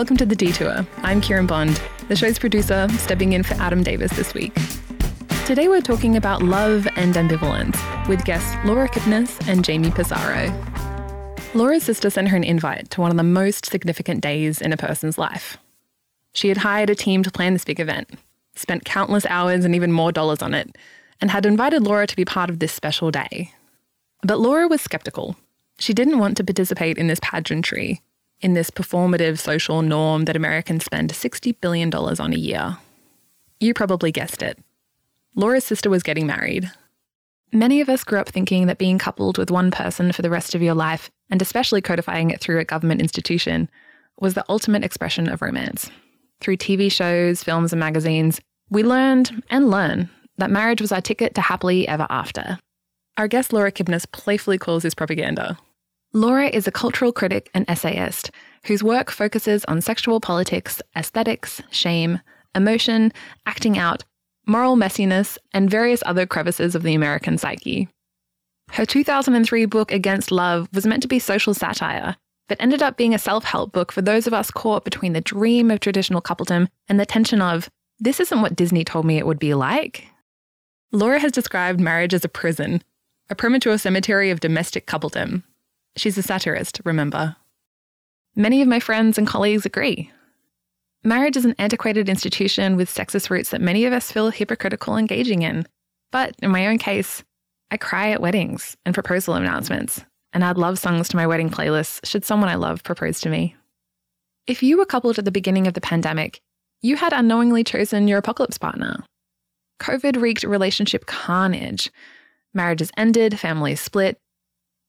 welcome to The Detour. I'm Kieran Bond, the show's producer, stepping in for Adam Davis this week. Today we're talking about love and ambivalence with guests Laura Kipnis and Jamie Passaro. Laura's sister sent her an invite to one of the most significant days in a person's life. She had hired a team to plan this big event, spent countless hours and even more dollars on it, and had invited Laura to be part of this special day. But Laura was skeptical. She didn't want to participate in this pageantry in this performative social norm that Americans spend $60 billion on a year. You probably guessed it. Laura's sister was getting married. Many of us grew up thinking that being coupled with one person for the rest of your life, and especially codifying it through a government institution, was the ultimate expression of romance. Through TV shows, films, and magazines, we learned and learn that marriage was our ticket to happily ever after. Our guest Laura Kipnis playfully calls this propaganda. Laura is a cultural critic and essayist whose work focuses on sexual politics, aesthetics, shame, emotion, acting out, moral messiness, and various other crevices of the American psyche. Her 2003 book Against Love was meant to be social satire, but ended up being a self help book for those of us caught between the dream of traditional coupledom and the tension of, this isn't what Disney told me it would be like. Laura has described marriage as a prison, a premature cemetery of domestic coupledom, She's a satirist, remember. Many of my friends and colleagues agree. Marriage is an antiquated institution with sexist roots that many of us feel hypocritical engaging in. But in my own case, I cry at weddings and proposal announcements, and add love songs to my wedding playlist should someone I love propose to me. If you were coupled at the beginning of the pandemic, you had unknowingly chosen your apocalypse partner. COVID wreaked relationship carnage. Marriages ended, families split,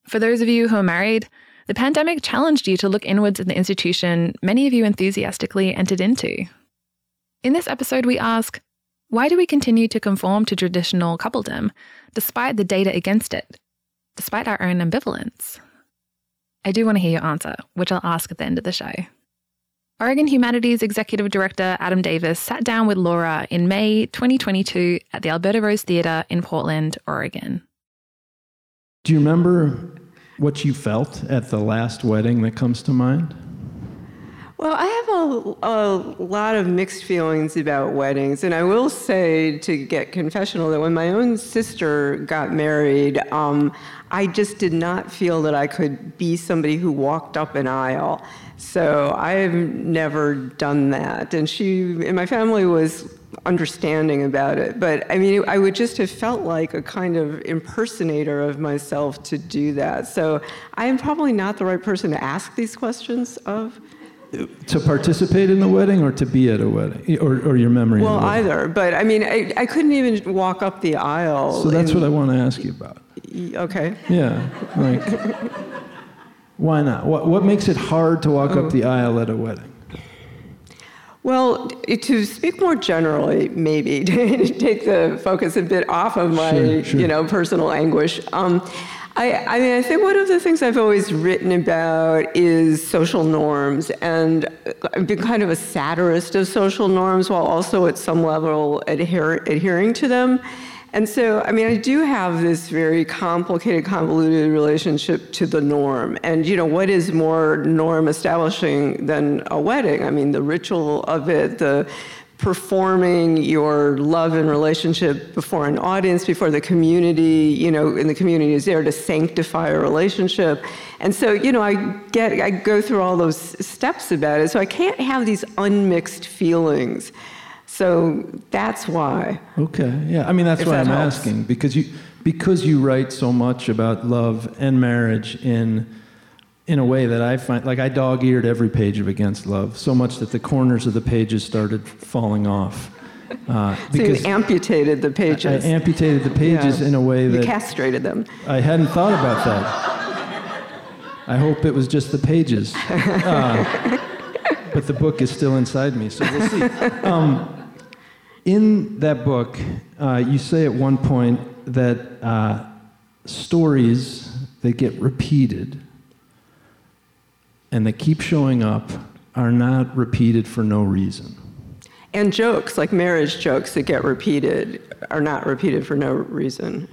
for those of you who are married, the pandemic challenged you to look inwards at the institution many of you enthusiastically entered into. In this episode, we ask why do we continue to conform to traditional coupledom despite the data against it, despite our own ambivalence? I do want to hear your answer, which I'll ask at the end of the show. Oregon Humanities Executive Director Adam Davis sat down with Laura in May 2022 at the Alberta Rose Theatre in Portland, Oregon. Do you remember what you felt at the last wedding that comes to mind? Well, I have a, a, lot of mixed feelings about weddings. And I will say, to get confessional, that when my own sister got married, um, I just did not feel that I could be somebody who walked up an aisle. So I've never done that. And she, and my family was understanding about it. But I mean, I would just have felt like a kind of impersonator of myself to do that. So I am probably not the right person to ask these questions of. To participate in the wedding or to be at a wedding? Or, or your memory Well, either. But I mean, I, I couldn't even walk up the aisle. So that's in, what I want to ask you about. Okay. Yeah. Like, why not? What, what makes it hard to walk oh. up the aisle at a wedding? Well, to speak more generally, maybe to take the focus a bit off of my, sure, sure. you know, personal anguish. Um, I, I, mean, I think one of the things I've always written about is social norms, and I've been kind of a satirist of social norms while also at some level adhere, adhering to them. And so, I mean, I do have this very complicated, convoluted relationship to the norm. And, you know, what is more norm establishing than a wedding? I mean, the ritual of it, the performing your love and relationship before an audience, before the community, you know, and the community is there to sanctify a relationship. And so, you know, I get, I go through all those steps about it. So I can't have these unmixed feelings. So that's why. Okay. Yeah. I mean, that's why that I'm helps. asking because you because you write so much about love and marriage in in a way that I find like I dog-eared every page of Against Love so much that the corners of the pages started falling off. Uh, so you amputated the pages. I, I amputated the pages yeah. in a way that you castrated them. I hadn't thought about that. I hope it was just the pages. Uh, but the book is still inside me, so we'll see. Um, in that book, uh, you say at one point that uh, stories that get repeated and that keep showing up are not repeated for no reason. And jokes, like marriage jokes that get repeated, are not repeated for no reason.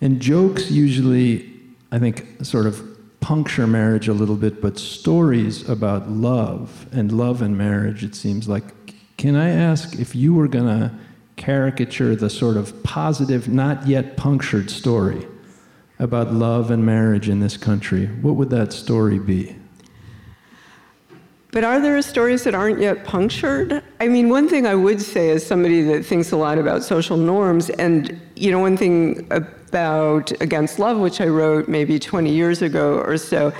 And jokes usually, I think, sort of puncture marriage a little bit, but stories about love and love and marriage, it seems like. Can I ask if you were going to caricature the sort of positive, not yet punctured story about love and marriage in this country, what would that story be? But are there stories that aren't yet punctured? I mean, one thing I would say as somebody that thinks a lot about social norms, and you know, one thing about Against Love, which I wrote maybe 20 years ago or so,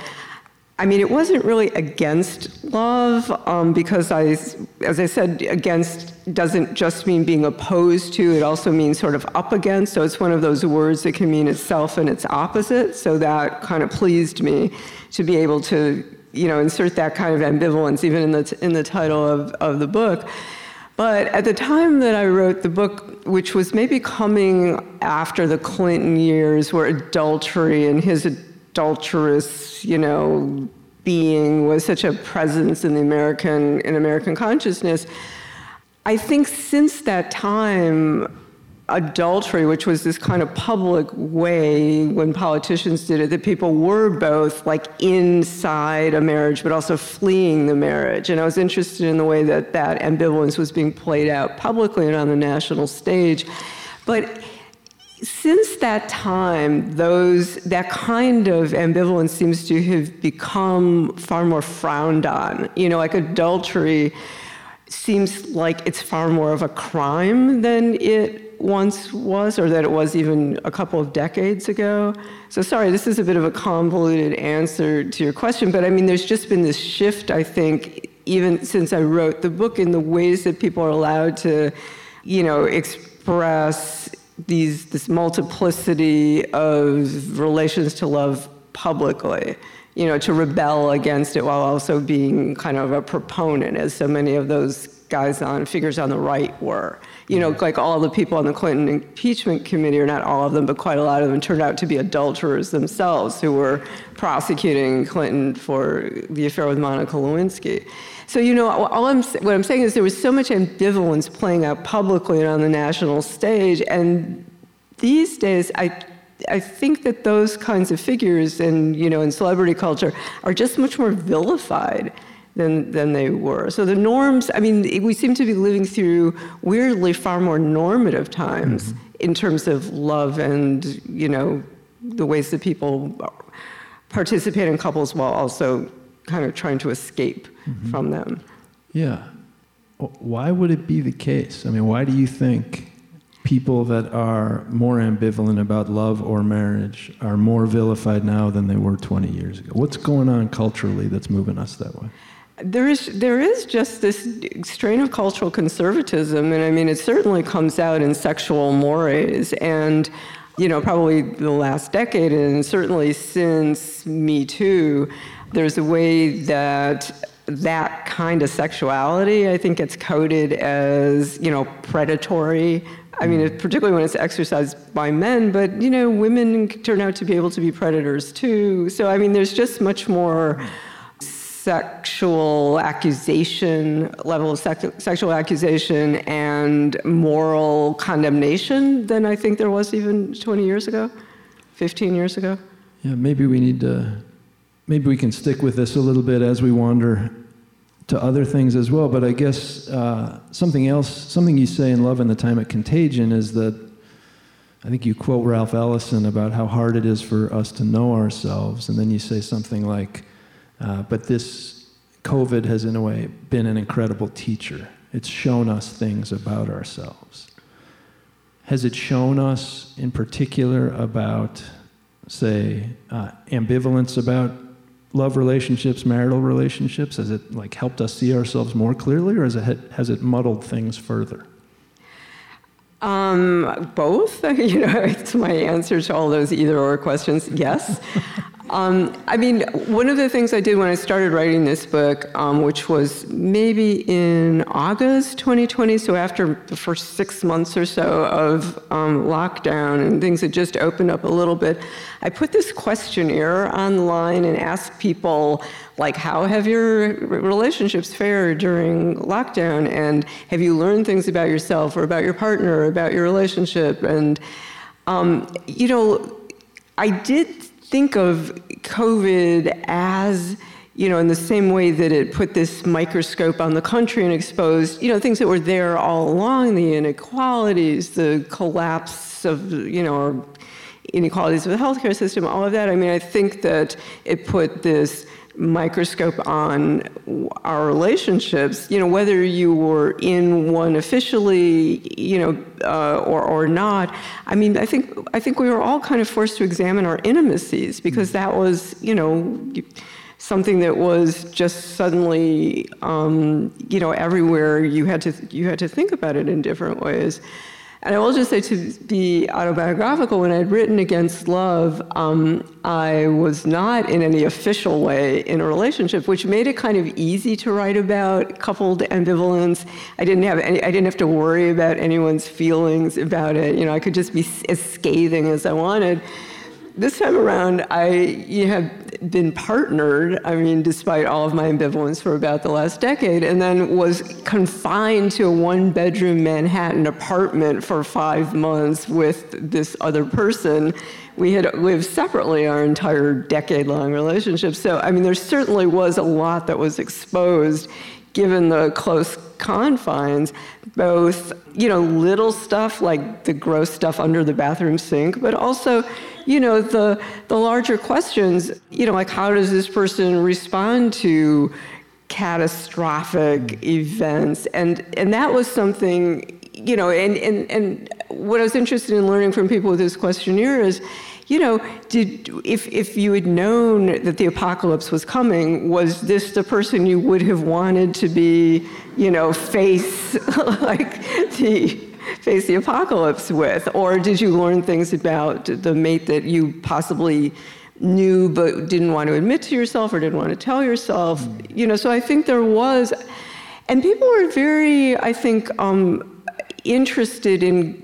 I mean, it wasn't really against love um, because I, as I said, against doesn't just mean being opposed to, it also means sort of up against. So it's one of those words that can mean itself and its opposite. So that kind of pleased me to be able to, you know, insert that kind of ambivalence even in the, in the title of, of the book. But at the time that I wrote the book, which was maybe coming after the Clinton years, where adultery and his adulterous, you know, being was such a presence in the American in American consciousness. I think since that time, adultery, which was this kind of public way when politicians did it, that people were both like inside a marriage but also fleeing the marriage. And I was interested in the way that that ambivalence was being played out publicly and on the national stage. But since that time, those that kind of ambivalence seems to have become far more frowned on. You know, like adultery seems like it's far more of a crime than it once was, or that it was even a couple of decades ago. So, sorry, this is a bit of a convoluted answer to your question, but I mean, there's just been this shift, I think, even since I wrote the book, in the ways that people are allowed to, you know, express these this multiplicity of relations to love publicly you know to rebel against it while also being kind of a proponent as so many of those guys on figures on the right were. You know mm-hmm. like all the people on the clinton impeachment committee or not all of them but quite a lot of them turned out to be adulterers themselves who were prosecuting clinton for the affair with monica lewinsky so, you know, all I'm, what I'm saying is there was so much ambivalence playing out publicly and on the national stage. And these days, I, I think that those kinds of figures in, you know, in celebrity culture are just much more vilified than, than they were. So the norms, I mean, we seem to be living through weirdly far more normative times mm-hmm. in terms of love and, you know, the ways that people participate in couples while also kind of trying to escape mm-hmm. from them. Yeah. Why would it be the case? I mean, why do you think people that are more ambivalent about love or marriage are more vilified now than they were 20 years ago? What's going on culturally that's moving us that way? There is, there is just this strain of cultural conservatism, and I mean, it certainly comes out in sexual mores. And, you know, probably the last decade, and certainly since Me Too, there's a way that that kind of sexuality, I think, gets coded as, you know, predatory. I mean, mm. particularly when it's exercised by men, but, you know, women turn out to be able to be predators too. So, I mean, there's just much more sexual accusation, level of sexual accusation and moral condemnation than I think there was even 20 years ago, 15 years ago. Yeah, maybe we need to maybe we can stick with this a little bit as we wander to other things as well. But I guess uh, something else, something you say in Love and the Time of Contagion is that I think you quote Ralph Ellison about how hard it is for us to know ourselves. And then you say something like, uh, but this COVID has, in a way, been an incredible teacher. It's shown us things about ourselves. Has it shown us, in particular, about, say, uh, ambivalence about love relationships, marital relationships? Has it like helped us see ourselves more clearly, or has it has it muddled things further? Um, both. you know, it's my answer to all those either or questions. Yes. Um, I mean, one of the things I did when I started writing this book, um, which was maybe in August 2020, so after the first six months or so of um, lockdown and things had just opened up a little bit, I put this questionnaire online and asked people, like, how have your relationships fared during lockdown? And have you learned things about yourself or about your partner or about your relationship? And, um, you know, I did think of COVID as you know, in the same way that it put this microscope on the country and exposed, you know, things that were there all along, the inequalities, the collapse of, you know, inequalities of the healthcare system, all of that. I mean, I think that it put this microscope on our relationships, you know, whether you were in one officially, you know, uh, or, or not. I mean, I think, I think we were all kind of forced to examine our intimacies because that was, you know, something that was just suddenly, um, you know, everywhere. You had to, you had to think about it in different ways. And I will just say to be autobiographical, when I'd written Against Love, um, I was not in any official way in a relationship, which made it kind of easy to write about coupled ambivalence. I didn't have any, I didn't have to worry about anyone's feelings about it. You know, I could just be as scathing as I wanted. This time around, I have been partnered, I mean, despite all of my ambivalence for about the last decade, and then was confined to a one bedroom Manhattan apartment for five months with this other person. We had lived separately our entire decade long relationship. So, I mean, there certainly was a lot that was exposed given the close confines, both, you know, little stuff like the gross stuff under the bathroom sink, but also, you know, the, the larger questions, you know, like how does this person respond to catastrophic events? And, and that was something, you know, and, and, and what I was interested in learning from people with this questionnaire is, you know, did, if, if you had known that the apocalypse was coming, was this the person you would have wanted to be, you know, face like the face the apocalypse with? Or did you learn things about the mate that you possibly knew but didn't want to admit to yourself or didn't want to tell yourself? You know, so I think there was, and people were very, I think, um, interested in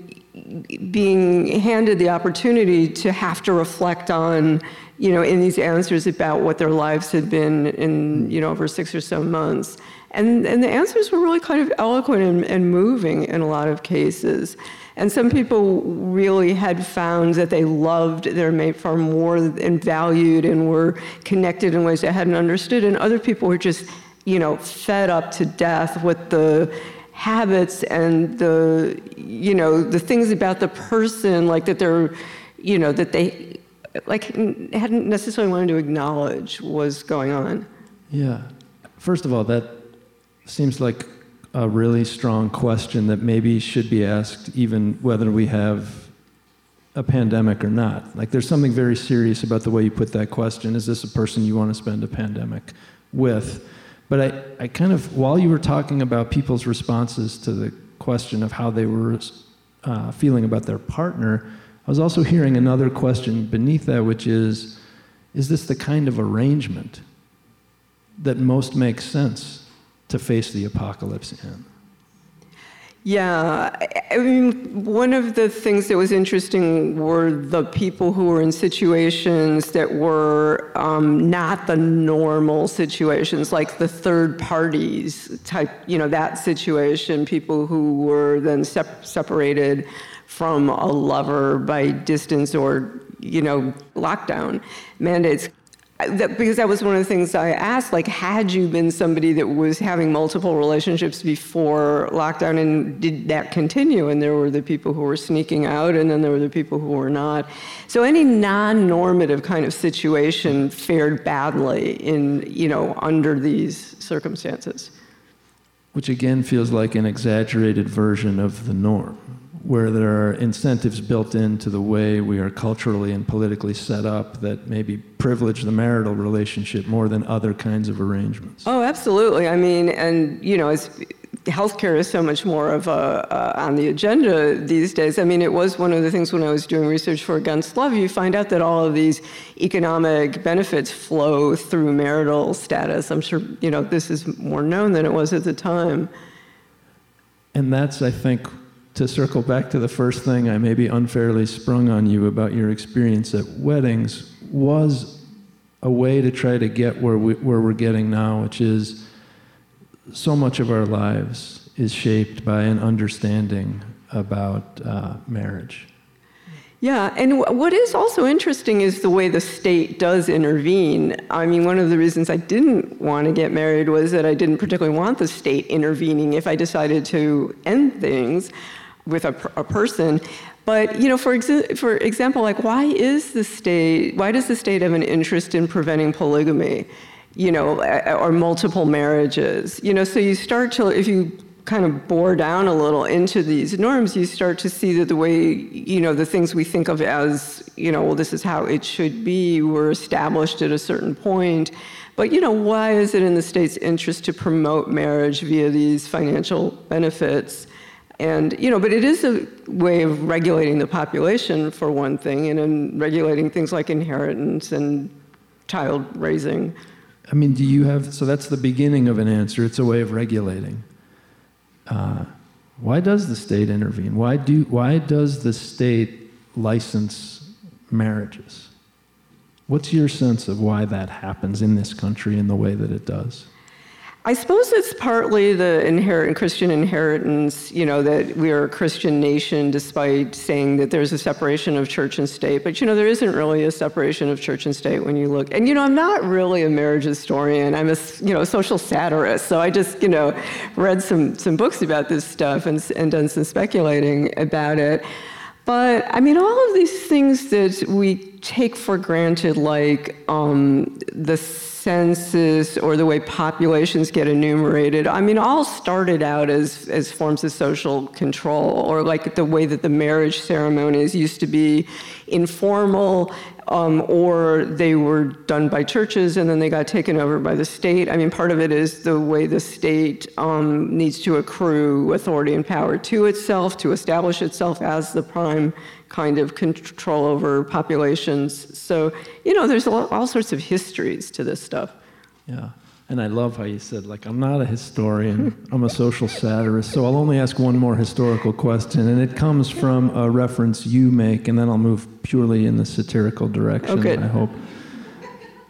being handed the opportunity to have to reflect on, you know, in these answers about what their lives had been in, you know, over six or so months. And, and the answers were really kind of eloquent and, and moving in a lot of cases. And some people really had found that they loved their mate far more and valued and were connected in ways they hadn't understood. And other people were just, you know, fed up to death with the habits and the you know the things about the person like that they're you know that they like hadn't necessarily wanted to acknowledge was going on yeah first of all that seems like a really strong question that maybe should be asked even whether we have a pandemic or not. Like there's something very serious about the way you put that question. Is this a person you want to spend a pandemic with? But I, I kind of, while you were talking about people's responses to the question of how they were uh, feeling about their partner, I was also hearing another question beneath that, which is Is this the kind of arrangement that most makes sense to face the apocalypse in? Yeah, I mean, one of the things that was interesting were the people who were in situations that were um, not the normal situations, like the third parties type, you know, that situation, people who were then sep- separated from a lover by distance or, you know, lockdown mandates that, because that was one of the things I asked, like, had you been somebody that was having multiple relationships before lockdown, and did that continue? And there were the people who were sneaking out, and then there were the people who were not. So any non-normative kind of situation fared badly in, you know, under these circumstances. Which again feels like an exaggerated version of the norm where there are incentives built into the way we are culturally and politically set up that maybe privilege the marital relationship more than other kinds of arrangements. Oh, absolutely. I mean, and you know, as healthcare is so much more of a uh, on the agenda these days. I mean, it was one of the things when I was doing research for Against Love. You find out that all of these economic benefits flow through marital status. I'm sure you know this is more known than it was at the time. And that's, I think, to circle back to the first thing I maybe unfairly sprung on you about your experience at weddings was a way to try to get where, we, where we're getting now, which is so much of our lives is shaped by an understanding about uh, marriage. Yeah, and what is also interesting is the way the state does intervene. I mean, one of the reasons I didn't want to get married was that I didn't particularly want the state intervening if I decided to end things with a, a person. But you know, for, for example, like why is the state? Why does the state have an interest in preventing polygamy? You know, or multiple marriages. You know, so you start to if you kind of bore down a little into these norms, you start to see that the way, you know, the things we think of as, you know, well, this is how it should be, were established at a certain point. But, you know, why is it in the state's interest to promote marriage via these financial benefits? And, you know, but it is a way of regulating the population, for one thing, and in regulating things like inheritance and child raising. I mean, do you have, so that's the beginning of an answer. It's a way of regulating. Uh, why does the state intervene? Why, do, why does the state license marriages? What's your sense of why that happens in this country in the way that it does? I suppose it's partly the inherent Christian inheritance, you know, that we are a Christian nation despite saying that there's a separation of church and state. But, you know, there isn't really a separation of church and state when you look. And, you know, I'm not really a marriage historian. I'm a, you know, social satirist. So I just, you know, read some, some books about this stuff and, and done some speculating about it. But, I mean, all of these things that we take for granted, like um, the census or the way populations get enumerated, I mean, all started out as, as forms of social control, or like the way that the marriage ceremonies used to be informal um, or they were done by churches and then they got taken over by the state. I mean, part of it is the way the state um, needs to accrue authority and power to itself to establish itself as the prime kind of control over populations. So, you know, there's all, sorts of histories to this stuff. Yeah. And I love how you said, like, I'm not a historian, I'm a social satirist, so I'll only ask one more historical question, and it comes from a reference you make, and then I'll move purely in the satirical direction, okay. I hope.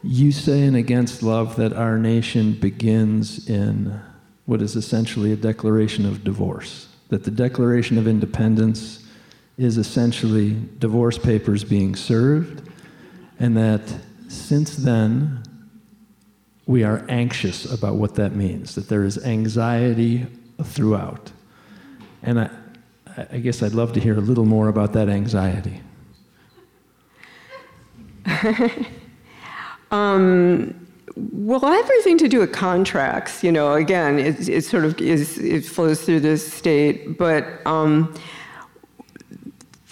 You say in Against Love that our nation begins in what is essentially a declaration of divorce, that the Declaration of Independence is essentially divorce papers being served, and that since then, we are anxious about what that means, that there is anxiety throughout. And I, I guess I'd love to hear a little more about that anxiety. um, well, everything to do with contracts, you know, again, it, it sort of is, it flows through this state, but um,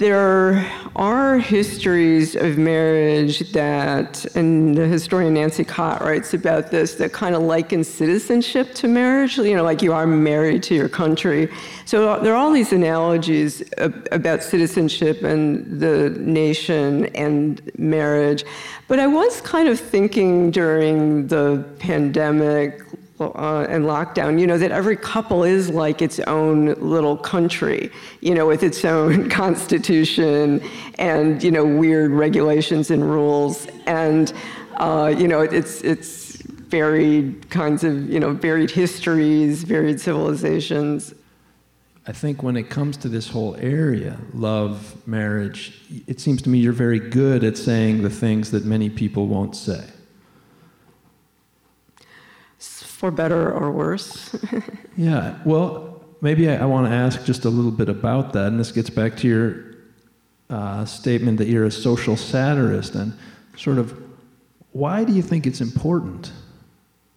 there are histories of marriage that, and the historian Nancy Cott writes about this, that kind of liken citizenship to marriage, you know, like you are married to your country. So there are all these analogies about citizenship and the nation and marriage. But I was kind of thinking during the pandemic, uh, and lockdown, you know, that every couple is like its own little country, you know, with its own constitution and, you know, weird regulations and rules. And, uh, you know, it's, it's varied kinds of, you know, varied histories, varied civilizations. I think when it comes to this whole area, love, marriage, it seems to me you're very good at saying the things that many people won't say for better or worse. yeah, well, maybe I, I want to ask just a little bit about that, and this gets back to your uh, statement that you're a social satirist, and sort of why do you think it's important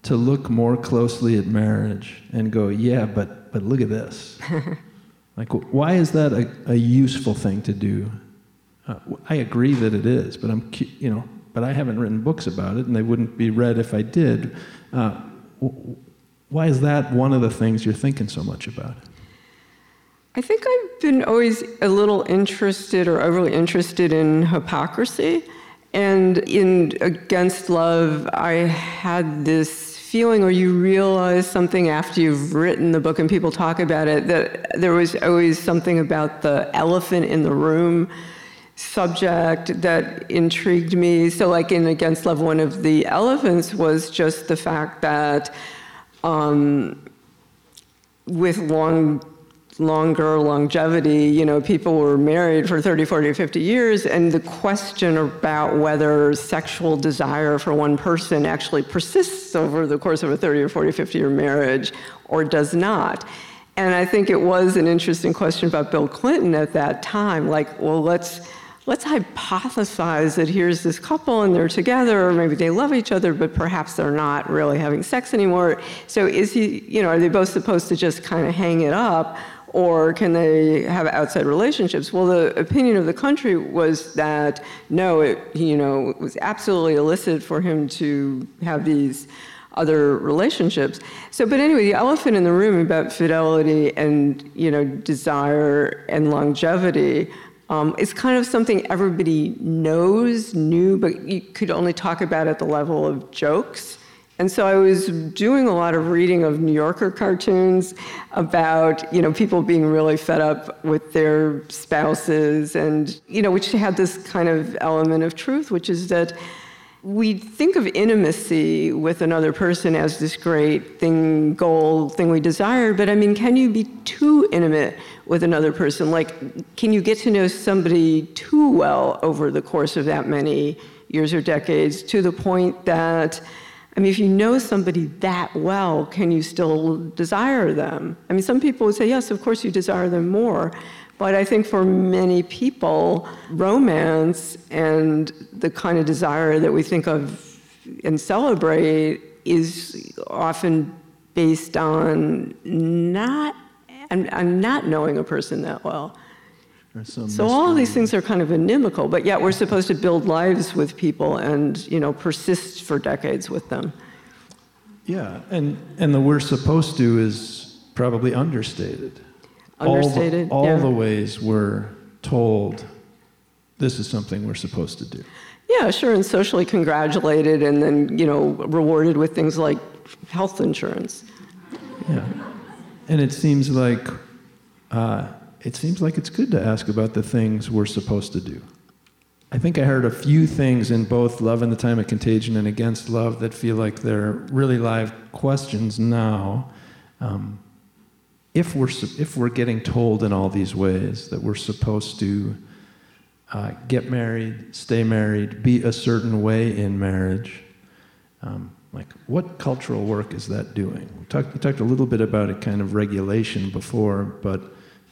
to look more closely at marriage and go, yeah, but but look at this. like, why is that a, a useful thing to do? Uh, I agree that it is, but I'm, you know, but I haven't written books about it, and they wouldn't be read if I did. Uh, why is that one of the things you're thinking so much about? I think I've been always a little interested or overly interested in hypocrisy. And in Against Love, I had this feeling, or you realize something after you've written the book and people talk about it, that there was always something about the elephant in the room subject that intrigued me. So, like in Against Love, one of the elephants was just the fact that um, with long longer longevity. You know, people were married for 30, 40, 50 years, and the question about whether sexual desire for one person actually persists over the course of a 30 or 40, 50 year marriage or does not. And I think it was an interesting question about Bill Clinton at that time. Like, well, let's let's hypothesize that here's this couple and they're together, or maybe they love each other, but perhaps they're not really having sex anymore. So is he, you know, are they both supposed to just kind of hang it up? Or can they have outside relationships? Well, the opinion of the country was that no, it, you know, it was absolutely illicit for him to have these other relationships. So, but anyway, the elephant in the room about fidelity and you know desire and longevity um, is kind of something everybody knows, knew, but you could only talk about at the level of jokes. And so I was doing a lot of reading of New Yorker cartoons about, you know, people being really fed up with their spouses and, you know, which had this kind of element of truth, which is that we think of intimacy with another person as this great thing, goal, thing we desire, but I mean, can you be too intimate with another person? Like, can you get to know somebody too well over the course of that many years or decades to the point that, I mean, if you know somebody that well, can you still desire them? I mean, some people would say, yes, of course you desire them more. But I think for many people, romance and the kind of desire that we think of and celebrate is often based on not and, and not knowing a person that well. So all of these things are kind of inimical, but yet we're supposed to build lives with people and you know persist for decades with them. Yeah, and and the we're supposed to is probably understated understated. All, the, all yeah. the ways we're told this is something we're supposed to do. Yeah, sure, and socially congratulated and then, you know, rewarded with things like health insurance. Yeah. And it seems like uh, it seems like it's good to ask about the things we're supposed to do. I think I heard a few things in both Love and the Time of Contagion and Against Love that feel like they're really live questions now. Um, if we're, if we're getting told in all these ways that we're supposed to uh, get married, stay married, be a certain way in marriage, um, like what cultural work is that doing? We talked, we talked a little bit about a kind of regulation before, but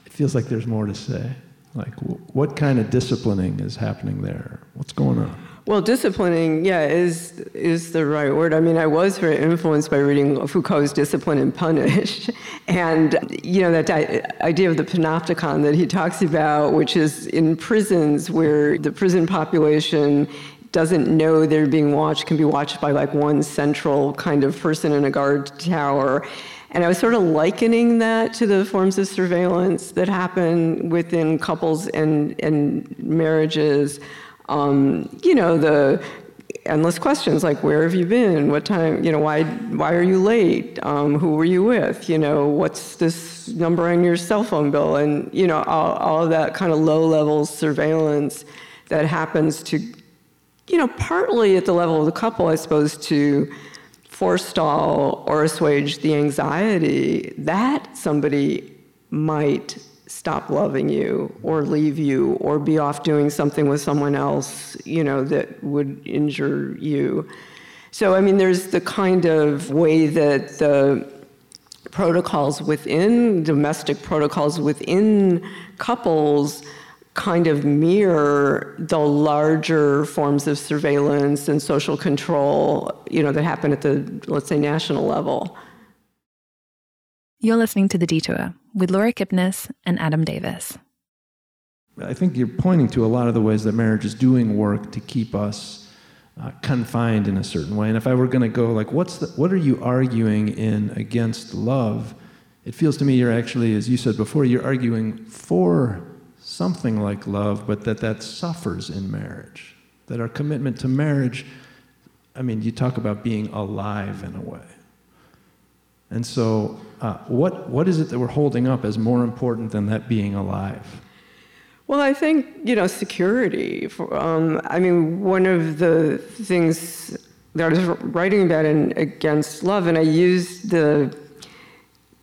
it feels like there's more to say. Like, what kind of disciplining is happening there? What's going on? Well, disciplining, yeah, is is the right word. I mean, I was very influenced by reading Foucault's Discipline and Punish, and you know that idea of the panopticon that he talks about, which is in prisons where the prison population doesn't know they're being watched, can be watched by like one central kind of person in a guard tower. And I was sort of likening that to the forms of surveillance that happen within couples and, and marriages um, you know, the endless questions like where have you been? What time you know why why are you late? Um, who were you with? You know what's this number on your cell phone bill? And you know all, all of that kind of low level surveillance that happens to you know partly at the level of the couple i suppose to forestall or assuage the anxiety that somebody might stop loving you or leave you or be off doing something with someone else, you know, that would injure you. So, I mean, there's the kind of way that the protocols within domestic protocols within couples kind of mirror the larger forms of surveillance and social control, you know, that happen at the, let's say, national level. You're listening to The Detour with Laura Kipnis and Adam Davis. I think you're pointing to a lot of the ways that marriage is doing work to keep us uh, confined in a certain way. And if I were going to go, like, what's the, what are you arguing in against love? It feels to me you're actually, as you said before, you're arguing for something like love, but that that suffers in marriage. That our commitment to marriage, I mean, you talk about being alive in a way. And so, uh, what, what is it that we're holding up as more important than that being alive? Well, I think, you know, security. For, um, I mean, one of the things that I was writing about in Against Love, and I used the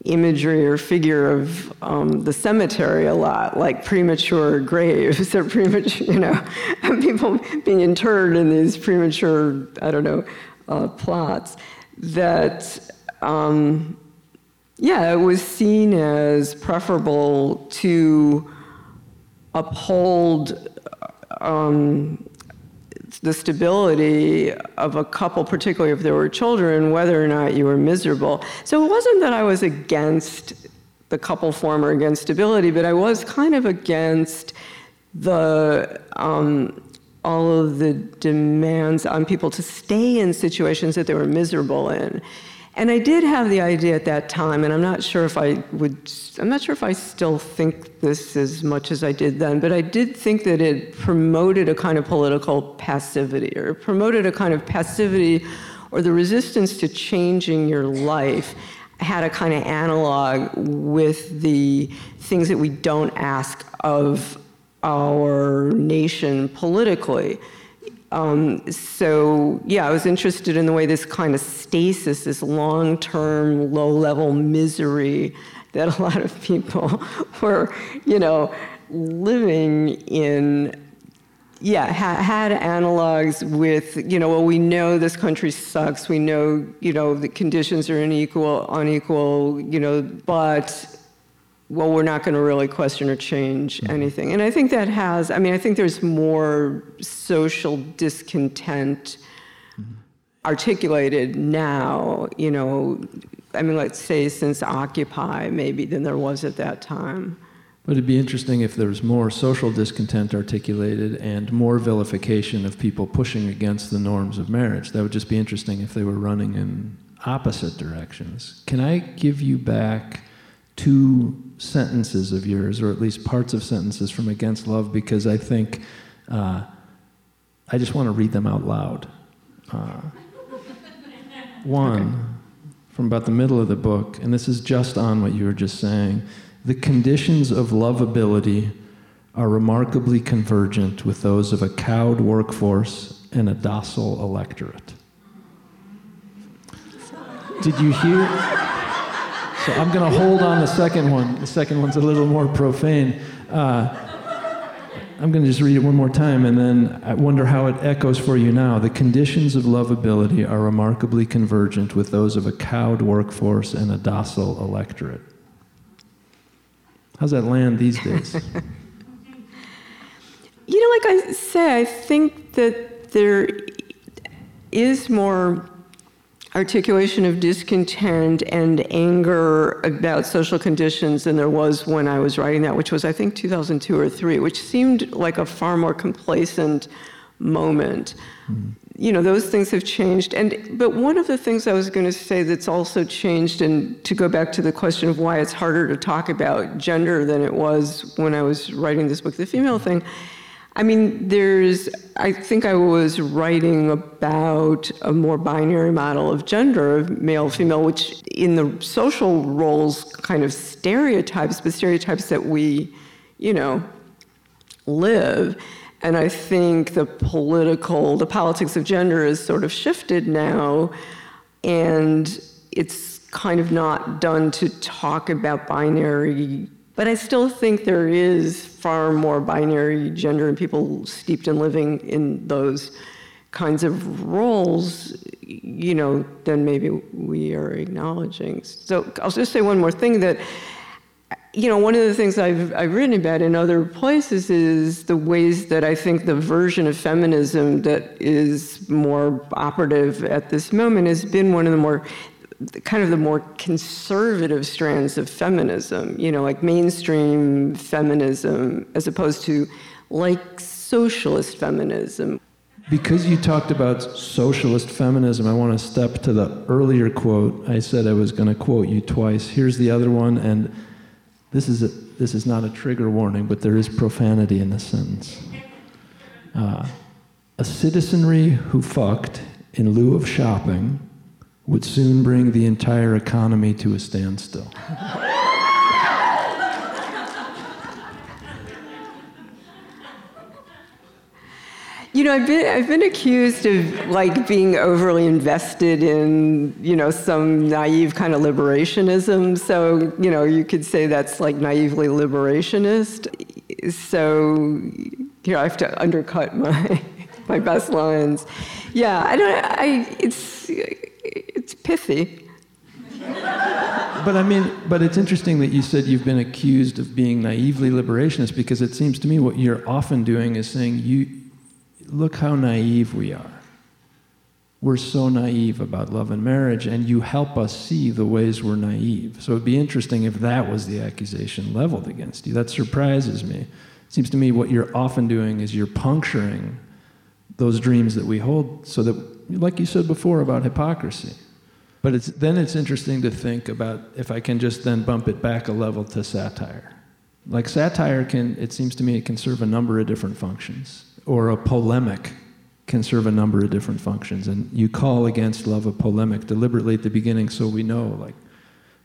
imagery or figure of um, the cemetery a lot, like premature graves or premature, you know, people being interred in these premature, I don't know, uh, plots. That, um, yeah, it was seen as preferable to uphold um, the stability of a couple, particularly if there were children, whether or not you were miserable. So it wasn't that I was against the couple form or against stability, but I was kind of against the um, all of the demands on people to stay in situations that they were miserable in. And I did have the idea at that time, and I'm not sure if I would, I'm not sure if I still think this as much as I did then, but I did think that it promoted a kind of political passivity, or promoted a kind of passivity or the resistance to changing your life had a kind of analog with the things that we don't ask of our nation politically. Um, so yeah, I was interested in the way this kind of stasis, this long-term, low-level misery that a lot of people were, you know, living in yeah, ha- had analogs with, you know, well, we know this country sucks. We know, you know, the conditions are unequal, unequal, you know, but well, we're not going to really question or change mm-hmm. anything. And I think that has, I mean, I think there's more social discontent mm-hmm. articulated now, you know, I mean, let's say since Occupy, maybe, than there was at that time. But it'd be interesting if there was more social discontent articulated and more vilification of people pushing against the norms of marriage. That would just be interesting if they were running in opposite directions. Can I give you back two sentences of yours, or at least parts of sentences from Against Love, because I think uh, I just want to read them out loud. Uh, one, okay. from about the middle of the book, and this is just on what you were just saying. The conditions of lovability are remarkably convergent with those of a cowed workforce and a docile electorate. Did you hear? So I'm going to hold on the second one. The second one's a little more profane. Uh, I'm going to just read it one more time, and then I wonder how it echoes for you now. The conditions of lovability are remarkably convergent with those of a cowed workforce and a docile electorate. How's that land these days? you know, like I say, I think that there is more articulation of discontent and anger about social conditions than there was when I was writing that, which was, I think, 2002 or 3, which seemed like a far more complacent moment. Mm. You know, those things have changed. And but one of the things I was going to say that's also changed, and to go back to the question of why it's harder to talk about gender than it was when I was writing this book, the female thing, I mean, there's, I think I was writing about a more binary model of gender, of male, female, which in the social roles kind of stereotypes, but stereotypes that we, you know, live. And I think the political, the politics of gender is sort of shifted now, and it's kind of not done to talk about binary but I still think there is far more binary gender and people steeped in living in those kinds of roles, you know, than maybe we are acknowledging. So I'll just say one more thing that, you know, one of the things I've, I've written about in other places is the ways that I think the version of feminism that is more operative at this moment has been one of the more kind of the more conservative strands of feminism, you know, like mainstream feminism, as opposed to like socialist feminism. Because you talked about socialist feminism, I want to step to the earlier quote. I said I was going to quote you twice. Here's the other one, and this is a, this is not a trigger warning, but there is profanity in this sentence. Uh, a citizenry who fucked in lieu of shopping would soon bring the entire economy to a standstill. You know, I've been I've been accused of like being overly invested in you know some naive kind of liberationism. So you know, you could say that's like naively liberationist. So you know, I have to undercut my my best lines. Yeah, I don't. I it's it's pithy. But I mean, but it's interesting that you said you've been accused of being naively liberationist because it seems to me what you're often doing is saying, you look how naive we are. We're so naive about love and marriage, and you help us see the ways we're naive. So it'd be interesting if that was the accusation leveled against you. That surprises me. It seems to me what you're often doing is you're puncturing those dreams that we hold so that, like you said before about hypocrisy, but it's, then it's interesting to think about if I can just then bump it back a level to satire. Like satire can, it seems to me, it can serve a number of different functions, or a polemic can serve a number of different functions. And you call against love a polemic deliberately at the beginning so we know, like,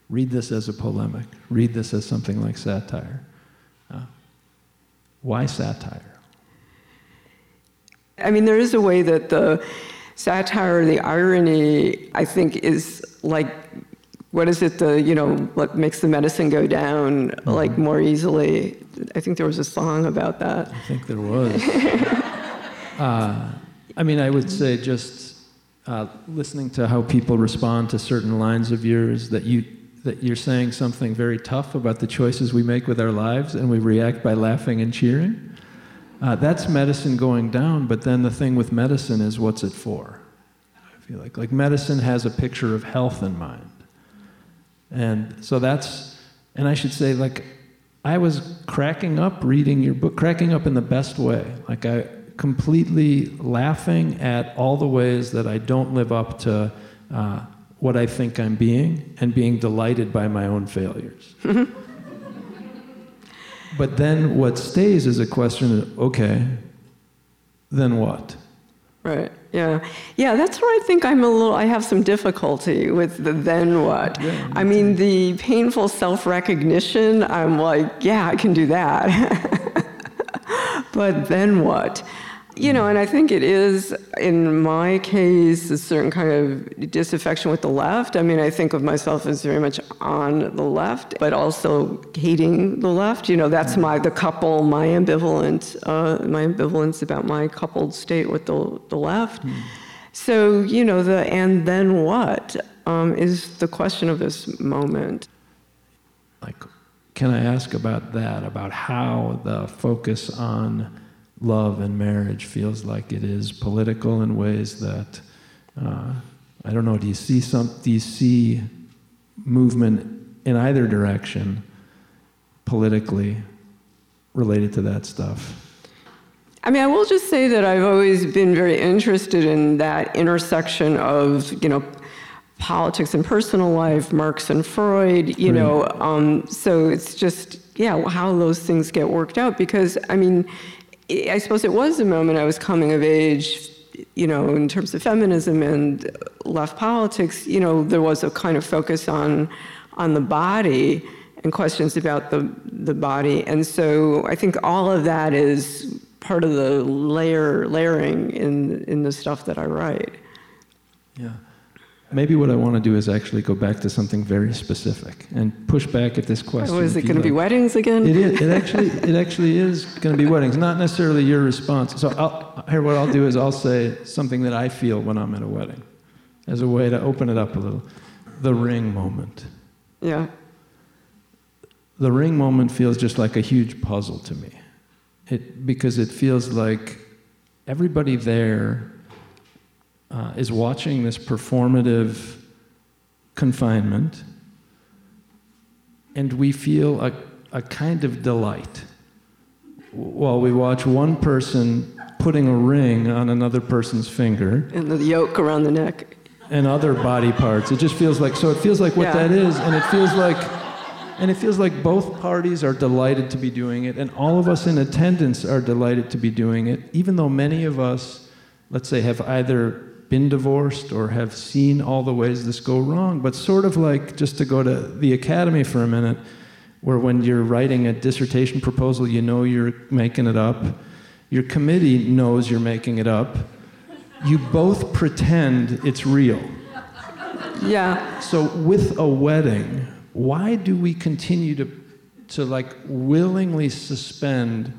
read this as a polemic, read this as something like satire. Uh, why satire? I mean, there is a way that the satire, the irony, I think is like, what is it, the, you know, what makes the medicine go down mm-hmm. like more easily? I think there was a song about that. I think there was. uh, I mean, I would say just uh, listening to how people respond to certain lines of yours that you that you're saying something very tough about the choices we make with our lives and we react by laughing and cheering. Uh, that's medicine going down, but then the thing with medicine is what's it for? I feel like like medicine has a picture of health in mind, and so that's and I should say like I was cracking up reading your book, cracking up in the best way, like I completely laughing at all the ways that I don't live up to. Uh, what I think I'm being and being delighted by my own failures. But then what stays is a question of, okay, then what? Right. Yeah. Yeah, that's where I think I'm a little, I have some difficulty with the then what. Yeah, I mean, the painful self recognition, I'm like, yeah, I can do that. but then what? You know, and I think it is, in my case, a certain kind of disaffection with the left. I mean, I think of myself as very much on the left, but also hating the left. You know, that's my, the couple, my ambivalent, uh, my ambivalence about my coupled state with the, the left. Mm. So, you know, the and then what um, is the question of this moment. Like, can I ask about that, about how the focus on love and marriage feels like it is political in ways that uh, I don't know. Do you see some? Do you see movement in either direction politically related to that stuff? I mean, I will just say that I've always been very interested in that intersection of, you know, politics and personal life, Marx and Freud, you right. know. Um, so it's just, yeah, how those things get worked out. Because, I mean, I suppose it was a moment I was coming of age, you know, in terms of feminism and left politics. You know, there was a kind of focus on on the body and questions about the the body, and so I think all of that is part of the layer layering in in the stuff that I write. Yeah. Maybe what I want to do is actually go back to something very specific and push back at this question. Oh, is it going to be weddings again? It is. It actually, it actually is going to be weddings. Not necessarily your response. So I'll, here, what I'll do is I'll say something that I feel when I'm at a wedding, as a way to open it up a little. The ring moment. Yeah. The ring moment feels just like a huge puzzle to me, it because it feels like everybody there uh, is watching this performative confinement, and we feel a, a kind of delight while we watch one person putting a ring on another person's finger. And the yoke around the neck. And other body parts. It just feels like, so it feels like what yeah. that is, and it feels like, and it feels like both parties are delighted to be doing it, and all of us in attendance are delighted to be doing it, even though many of us, let's say, have either been divorced or have seen all the ways this go wrong, but sort of like just to go to the academy for a minute, where when you're writing a dissertation proposal, you know you're making it up. Your committee knows you're making it up. You both pretend it's real. Yeah. So with a wedding, why do we continue to to like willingly suspend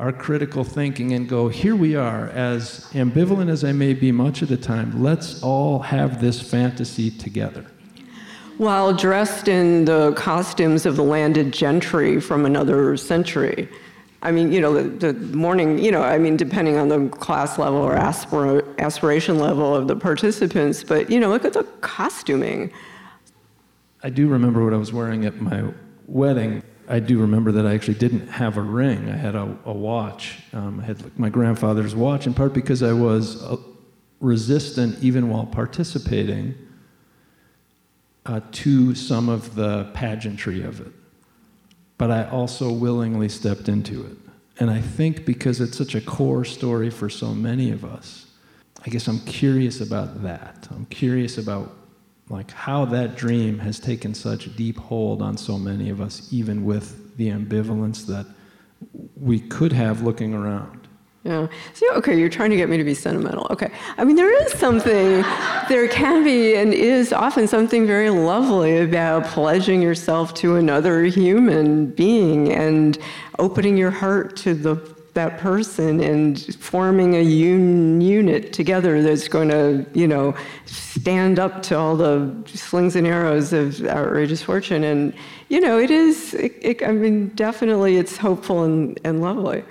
our critical thinking and go, here we are, as ambivalent as I may be much of the time, let's all have this fantasy together. While dressed in the costumes of the landed gentry from another century. I mean, you know, the, the morning, you know, I mean, depending on the class level or aspira- aspiration level of the participants, but, you know, look at the costuming. I do remember what I was wearing at my wedding. I do remember that I actually didn't have a ring. I had a, a watch. Um, I had my grandfather's watch, in part because I was uh, resistant, even while participating, uh, to some of the pageantry of it. But I also willingly stepped into it. And I think because it's such a core story for so many of us, I guess I'm curious about that. I'm curious about like how that dream has taken such deep hold on so many of us, even with the ambivalence that we could have looking around. Yeah. So, okay, you're trying to get me to be sentimental. Okay. I mean, there is something, there can be and is often something very lovely about pledging yourself to another human being and opening your heart to the that person and forming a un- unit together that's going to, you know, stand up to all the slings and arrows of outrageous fortune. And, you know, it is, it, it, I mean, definitely it's hopeful and, and lovely.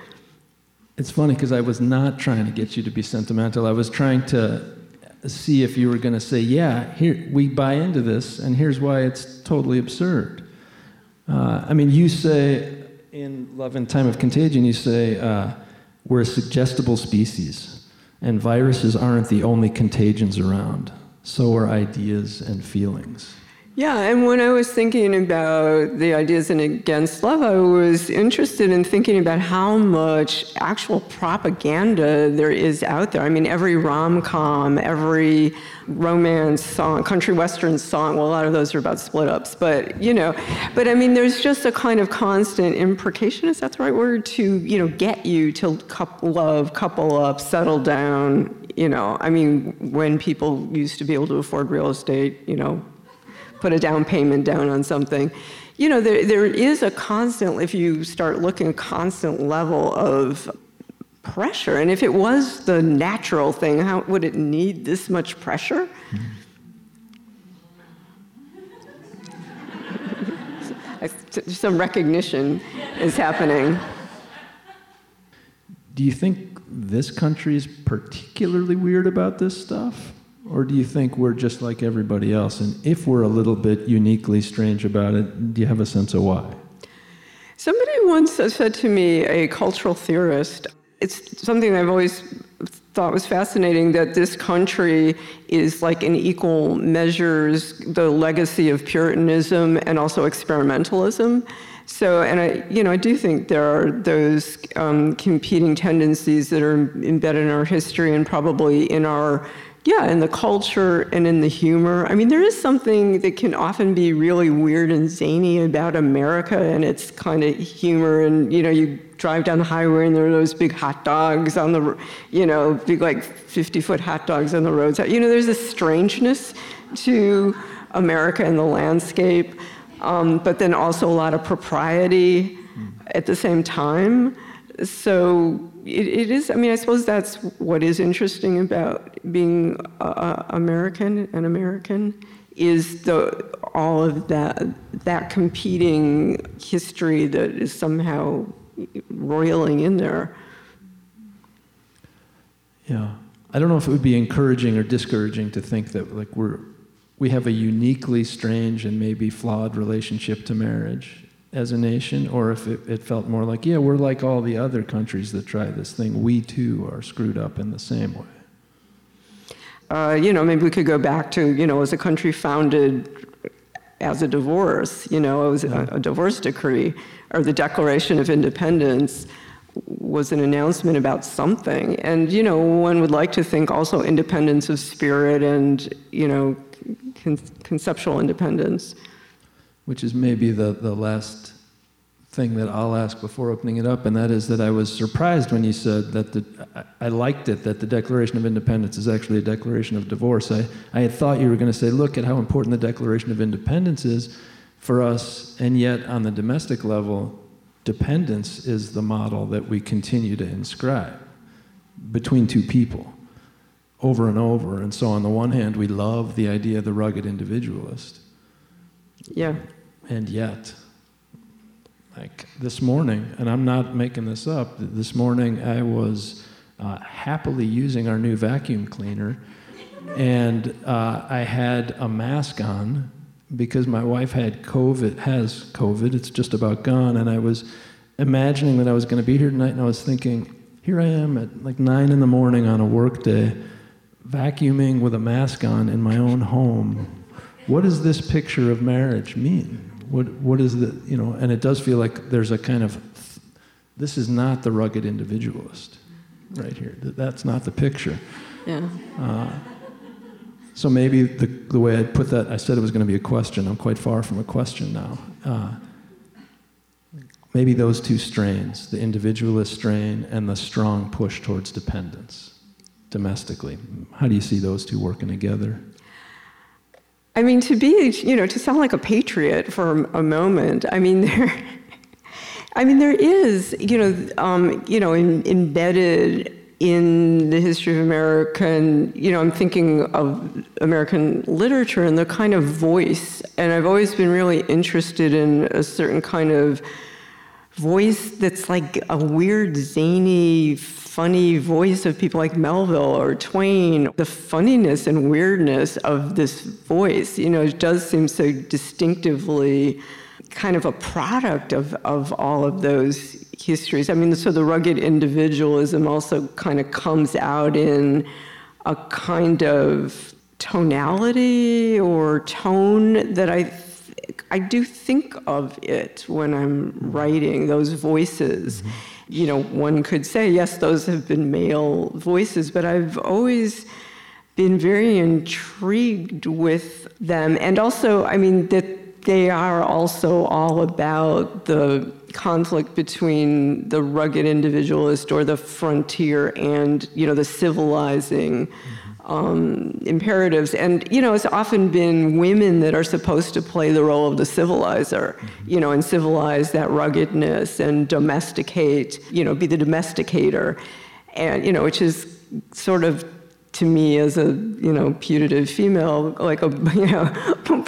It's funny because I was not trying to get you to be sentimental. I was trying to see if you were going to say, yeah, here, we buy into this, and here's why it's totally absurd. Uh, I mean, you say, in Love and Time of Contagion, you say, uh, we're a suggestible species, and viruses aren't the only contagions around. So are ideas and feelings. Yeah, and when I was thinking about the ideas in Against Love, I was interested in thinking about how much actual propaganda there is out there. I mean, every rom com, every romance song, country western song, well, a lot of those are about split ups, but, you know, but I mean, there's just a kind of constant imprecation, is that the right word, to, you know, get you to couple love, couple up, settle down, you know. I mean, when people used to be able to afford real estate, you know, put a down payment down on something. You know, there, there is a constant, if you start looking, a constant level of pressure. And if it was the natural thing, how would it need this much pressure? Some recognition is happening. Do you think this country is particularly weird about this stuff? Or do you think we're just like everybody else? And if we're a little bit uniquely strange about it, do you have a sense of why? Somebody once said to me, a cultural theorist, it's something I've always thought was fascinating that this country is like in equal measures the legacy of Puritanism and also experimentalism. So, and I, you know, I do think there are those um, competing tendencies that are embedded in our history and probably in our yeah, in the culture and in the humor. I mean, there is something that can often be really weird and zany about America and its kind of humor. And, you know, you drive down the highway and there are those big hot dogs on the, you know, big like 50 foot hot dogs on the roads. You know, there's a strangeness to America and the landscape, um, but then also a lot of propriety at the same time. So it, it is, I mean, I suppose that's what is interesting about being uh, American and American is the all of that that competing history that is somehow roiling in there. Yeah, I don't know if it would be encouraging or discouraging to think that like we're we have a uniquely strange and maybe flawed relationship to marriage as a nation, or if it, it, felt more like, yeah, we're like all the other countries that try this thing. We too are screwed up in the same way. Uh, you know, maybe we could go back to, you know, as a country founded as a divorce, you know, it was yeah. a, a divorce decree, or the Declaration of Independence was an announcement about something. And, you know, one would like to think also independence of spirit and, you know, con- conceptual independence which is maybe the, the last thing that I'll ask before opening it up, and that is that I was surprised when you said that the, I, I liked it that the Declaration of Independence is actually a declaration of divorce. I, I had thought you were going to say, look at how important the Declaration of Independence is for us, and yet on the domestic level, dependence is the model that we continue to inscribe between two people over and over. And so, on the one hand, we love the idea of the rugged individualist. Yeah. And yet, like this morning, and I'm not making this up, this morning I was uh, happily using our new vacuum cleaner, and uh, I had a mask on because my wife had COVID, has COVID, it's just about gone, and I was imagining that I was going to be here tonight, and I was thinking, here I am at like nine in the morning on a work day, vacuuming with a mask on in my own home. What does this picture of marriage mean? What, what is the, you know, and it does feel like there's a kind of, this is not the rugged individualist right here. That's not the picture. Yeah. Uh, so maybe the, the way I put that, I said it was going to be a question. I'm quite far from a question now. Uh, maybe those two strains, the individualist strain and the strong push towards dependence domestically. How do you see those two working together? I mean, to be, you know, to sound like a patriot for a moment, I mean, there, I mean, there is, you know, um, you know, in, embedded in the history of America, and you know, I'm thinking of American literature and the kind of voice, and I've always been really interested in a certain kind of voice that's like a weird, zany, funny voice of people like Melville or Twain. The funniness and weirdness of this voice, you know, it does seem so distinctively kind of a product of, of all of those histories. I mean, so the rugged individualism also kind of comes out in a kind of tonality or tone that I I do think of it when I'm writing those voices. Mm-hmm. You know, one could say, yes, those have been male voices, but I've always been very intrigued with them. And also, I mean, that they are also all about the conflict between the rugged individualist or the frontier and, you know, the civilizing. Mm-hmm um, imperatives. And, you know, it's often been women that are supposed to play the role of the civilizer, mm-hmm. you know, and civilize that ruggedness and domesticate, you know, be the domesticator. And, you know, which is sort of to me as a you know putative female like a you know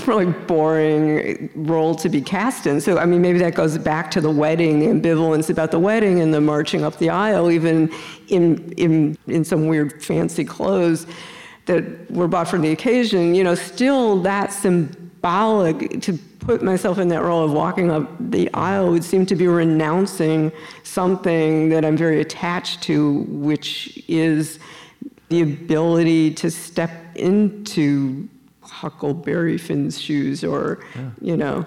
really boring role to be cast in. So i mean maybe that goes back to the wedding the ambivalence about the wedding and the marching up the aisle even in in in some weird fancy clothes that were bought for the occasion, you know, still that symbolic to put myself in that role of walking up the aisle would seem to be renouncing something that I'm very attached to, which is the ability to step into Huckleberry Finn's shoes or, yeah. you know,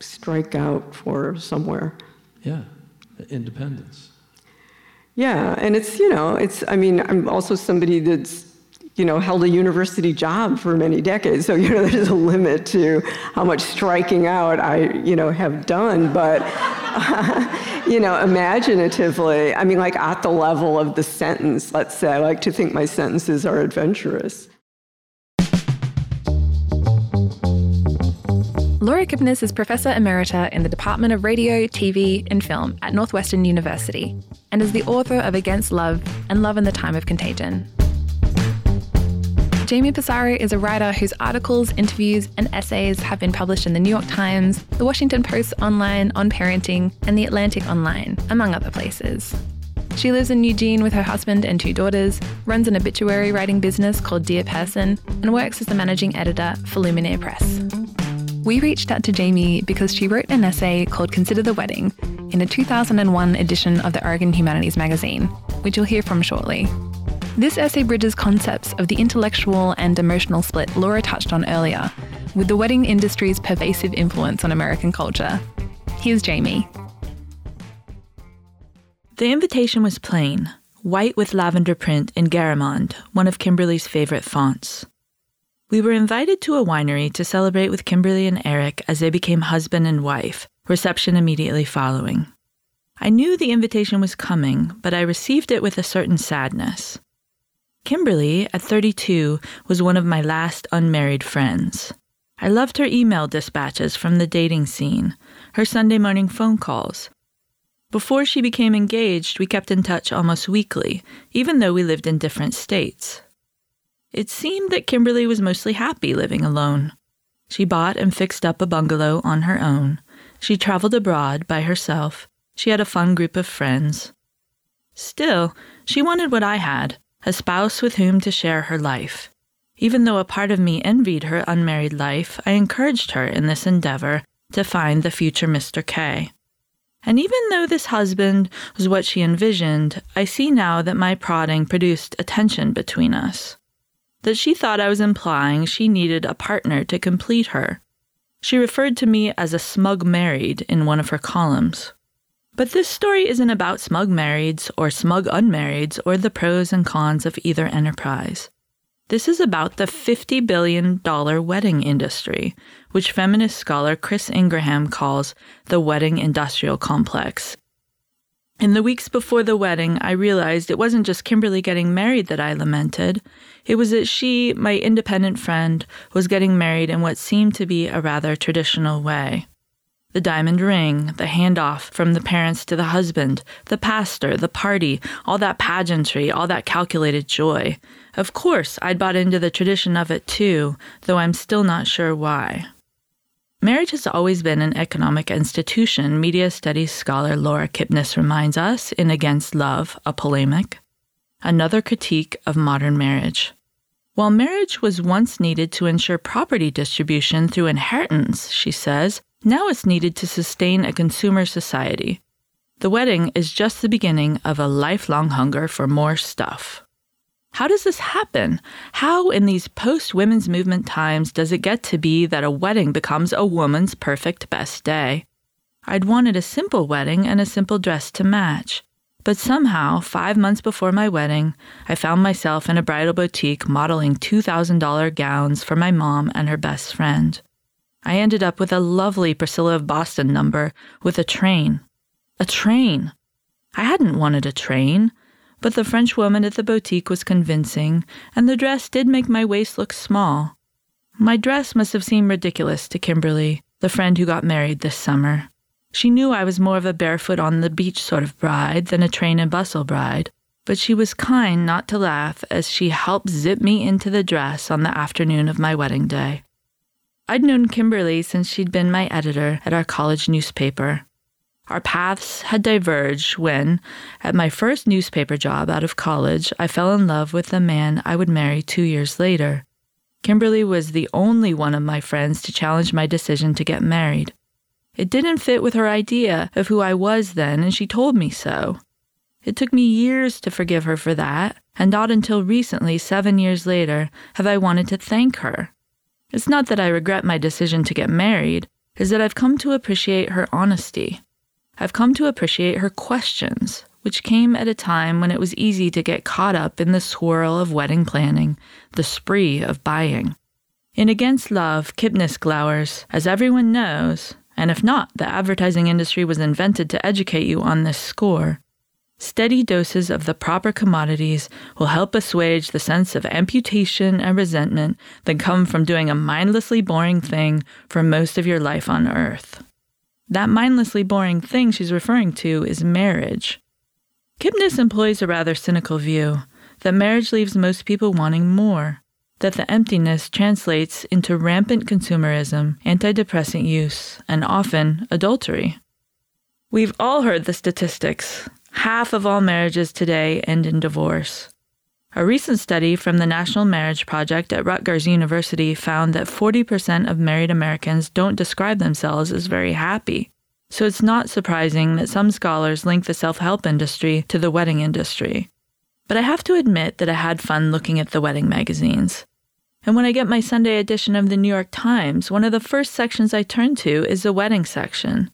strike out for somewhere. Yeah, independence. Yeah, and it's, you know, it's, I mean, I'm also somebody that's you know, held a university job for many decades. So, you know, there's a limit to how much striking out I, you know, have done. But, uh, you know, imaginatively, I mean, like at the level of the sentence, let's say, I like to think my sentences are adventurous. Laura Kipnis is Professor Emerita in the Department of Radio, TV, and Film at Northwestern University and is the author of Against Love and Love in the Time of Contagion. Jamie Passaro is a writer whose articles, interviews, and essays have been published in the New York Times, the Washington Post Online on Parenting, and the Atlantic Online, among other places. She lives in Eugene with her husband and two daughters, runs an obituary writing business called Dear Person, and works as the managing editor for Luminare Press. We reached out to Jamie because she wrote an essay called Consider the Wedding in a 2001 edition of the Oregon Humanities magazine, which you'll hear from shortly. This essay bridges concepts of the intellectual and emotional split Laura touched on earlier, with the wedding industry's pervasive influence on American culture. Here's Jamie. The invitation was plain white with lavender print in Garamond, one of Kimberly's favorite fonts. We were invited to a winery to celebrate with Kimberly and Eric as they became husband and wife, reception immediately following. I knew the invitation was coming, but I received it with a certain sadness. Kimberly, at 32, was one of my last unmarried friends. I loved her email dispatches from the dating scene, her Sunday morning phone calls. Before she became engaged, we kept in touch almost weekly, even though we lived in different states. It seemed that Kimberly was mostly happy living alone. She bought and fixed up a bungalow on her own. She traveled abroad by herself. She had a fun group of friends. Still, she wanted what I had a spouse with whom to share her life. Even though a part of me envied her unmarried life, I encouraged her in this endeavor to find the future Mr. K. And even though this husband was what she envisioned, I see now that my prodding produced a tension between us. That she thought I was implying she needed a partner to complete her. She referred to me as a smug married in one of her columns. But this story isn't about smug marrieds or smug unmarrieds or the pros and cons of either enterprise. This is about the $50 billion wedding industry, which feminist scholar Chrys Ingraham calls the wedding industrial complex. In the weeks before the wedding, I realized it wasn't just Kimberly getting married that I lamented. It was that she, my independent friend, was getting married in what seemed to be a rather traditional way the diamond ring, the handoff from the parents to the husband, the pastor, the party, all that pageantry, all that calculated joy. Of course, I'd bought into the tradition of it too, though I'm still not sure why. Marriage has always been an economic institution, media studies scholar Laura Kipnis reminds us in Against Love, a polemic. Another critique of modern marriage. While marriage was once needed to ensure property distribution through inheritance, she says, now it's needed to sustain a consumer society. The wedding is just the beginning of a lifelong hunger for more stuff. How does this happen? How, in these post women's movement times, does it get to be that a wedding becomes a woman's perfect best day? I'd wanted a simple wedding and a simple dress to match. But somehow, five months before my wedding, I found myself in a bridal boutique modeling $2,000 gowns for my mom and her best friend. I ended up with a lovely Priscilla of Boston number with a train. A train! I hadn't wanted a train, but the French woman at the boutique was convincing, and the dress did make my waist look small. My dress must have seemed ridiculous to Kimberly, the friend who got married this summer. She knew I was more of a barefoot on the beach sort of bride than a train and bustle bride, but she was kind not to laugh as she helped zip me into the dress on the afternoon of my wedding day. I'd known Kimberly since she'd been my editor at our college newspaper. Our paths had diverged when, at my first newspaper job out of college, I fell in love with the man I would marry two years later. Kimberly was the only one of my friends to challenge my decision to get married. It didn't fit with her idea of who I was then, and she told me so. It took me years to forgive her for that, and not until recently, seven years later, have I wanted to thank her. It's not that I regret my decision to get married, is that I've come to appreciate her honesty. I've come to appreciate her questions, which came at a time when it was easy to get caught up in the swirl of wedding planning, the spree of buying. In Against Love, Kipnis glowers, as everyone knows, and if not, the advertising industry was invented to educate you on this score. Steady doses of the proper commodities will help assuage the sense of amputation and resentment that come from doing a mindlessly boring thing for most of your life on earth. That mindlessly boring thing she's referring to is marriage. Kipnis employs a rather cynical view that marriage leaves most people wanting more, that the emptiness translates into rampant consumerism, antidepressant use, and often adultery. We've all heard the statistics Half of all marriages today end in divorce. A recent study from the National Marriage Project at Rutgers University found that 40% of married Americans don't describe themselves as very happy. So it's not surprising that some scholars link the self help industry to the wedding industry. But I have to admit that I had fun looking at the wedding magazines. And when I get my Sunday edition of the New York Times, one of the first sections I turn to is the wedding section.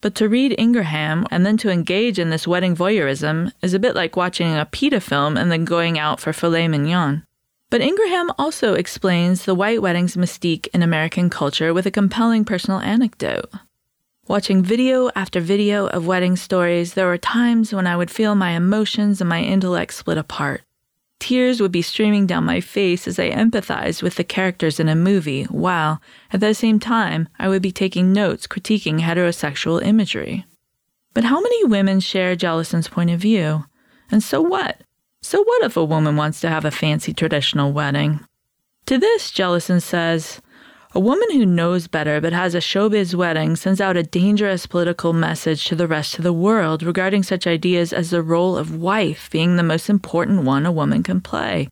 But to read Ingraham and then to engage in this wedding voyeurism is a bit like watching a PETA film and then going out for filet mignon. But Ingraham also explains the white wedding's mystique in American culture with a compelling personal anecdote. Watching video after video of wedding stories, there were times when I would feel my emotions and my intellect split apart. Tears would be streaming down my face as I empathized with the characters in a movie, while, at the same time, I would be taking notes critiquing heterosexual imagery. But how many women share Jellison's point of view? And so what? So what if a woman wants to have a fancy traditional wedding? To this, Jellison says, a woman who knows better but has a showbiz wedding sends out a dangerous political message to the rest of the world regarding such ideas as the role of wife being the most important one a woman can play.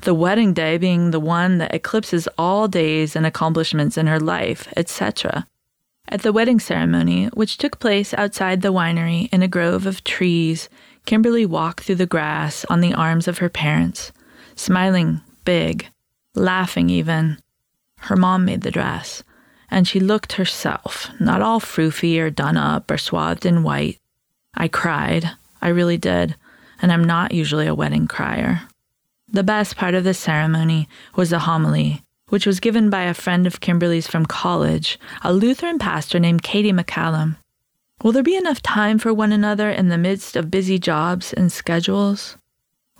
The wedding day being the one that eclipses all days and accomplishments in her life, etc. At the wedding ceremony, which took place outside the winery in a grove of trees, Kimberly walked through the grass on the arms of her parents, smiling big, laughing even her mom made the dress, and she looked herself, not all froofy or done up or swathed in white. I cried. I really did, and I'm not usually a wedding crier. The best part of the ceremony was the homily, which was given by a friend of Kimberly's from college, a Lutheran pastor named Katie McCallum. Will there be enough time for one another in the midst of busy jobs and schedules?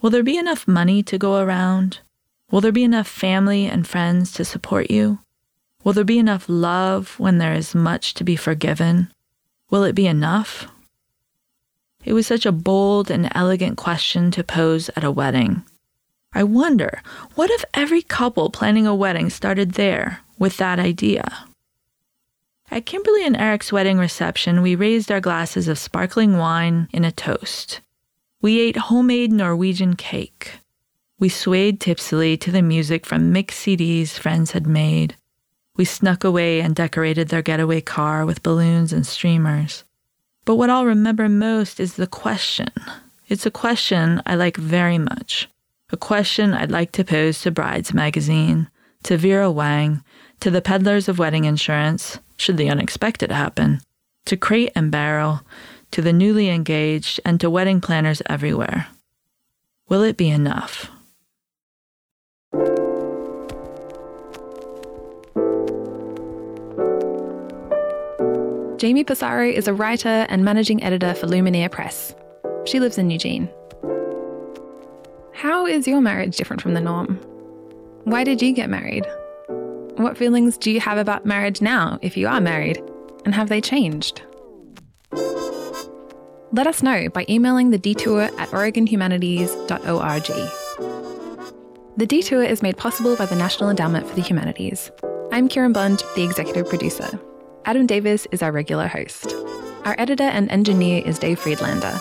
Will there be enough money to go around? Will there be enough family and friends to support you? Will there be enough love when there is much to be forgiven? Will it be enough? It was such a bold and elegant question to pose at a wedding. I wonder, what if every couple planning a wedding started there with that idea? At Kimberly and Eric's wedding reception, we raised our glasses of sparkling wine in a toast. We ate homemade Norwegian cake. We swayed tipsily to the music from mixed CDs friends had made. We snuck away and decorated their getaway car with balloons and streamers. But what I'll remember most is the question. It's a question I like very much. A question I'd like to pose to Brides Magazine, to Vera Wang, to the peddlers of wedding insurance, should the unexpected happen, to Crate and Barrel, to the newly engaged, and to wedding planners everywhere. Will it be enough? Jamie Passaro is a writer and managing editor for Luminare Press. She lives in Eugene. How is your marriage different from the norm? Why did you get married? What feelings do you have about marriage now, if you are married? And have they changed? Let us know by emailing the detour at oregonhumanities.org. The Detour is made possible by the National Endowment for the Humanities. I'm Kieran Bond, the executive producer. Adam Davis is our regular host. Our editor and engineer is Dave Friedlander.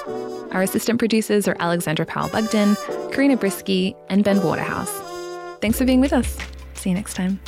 Our assistant producers are Alexandra Powell Bugden, Karina Brisky, and Ben Waterhouse. Thanks for being with us. See you next time.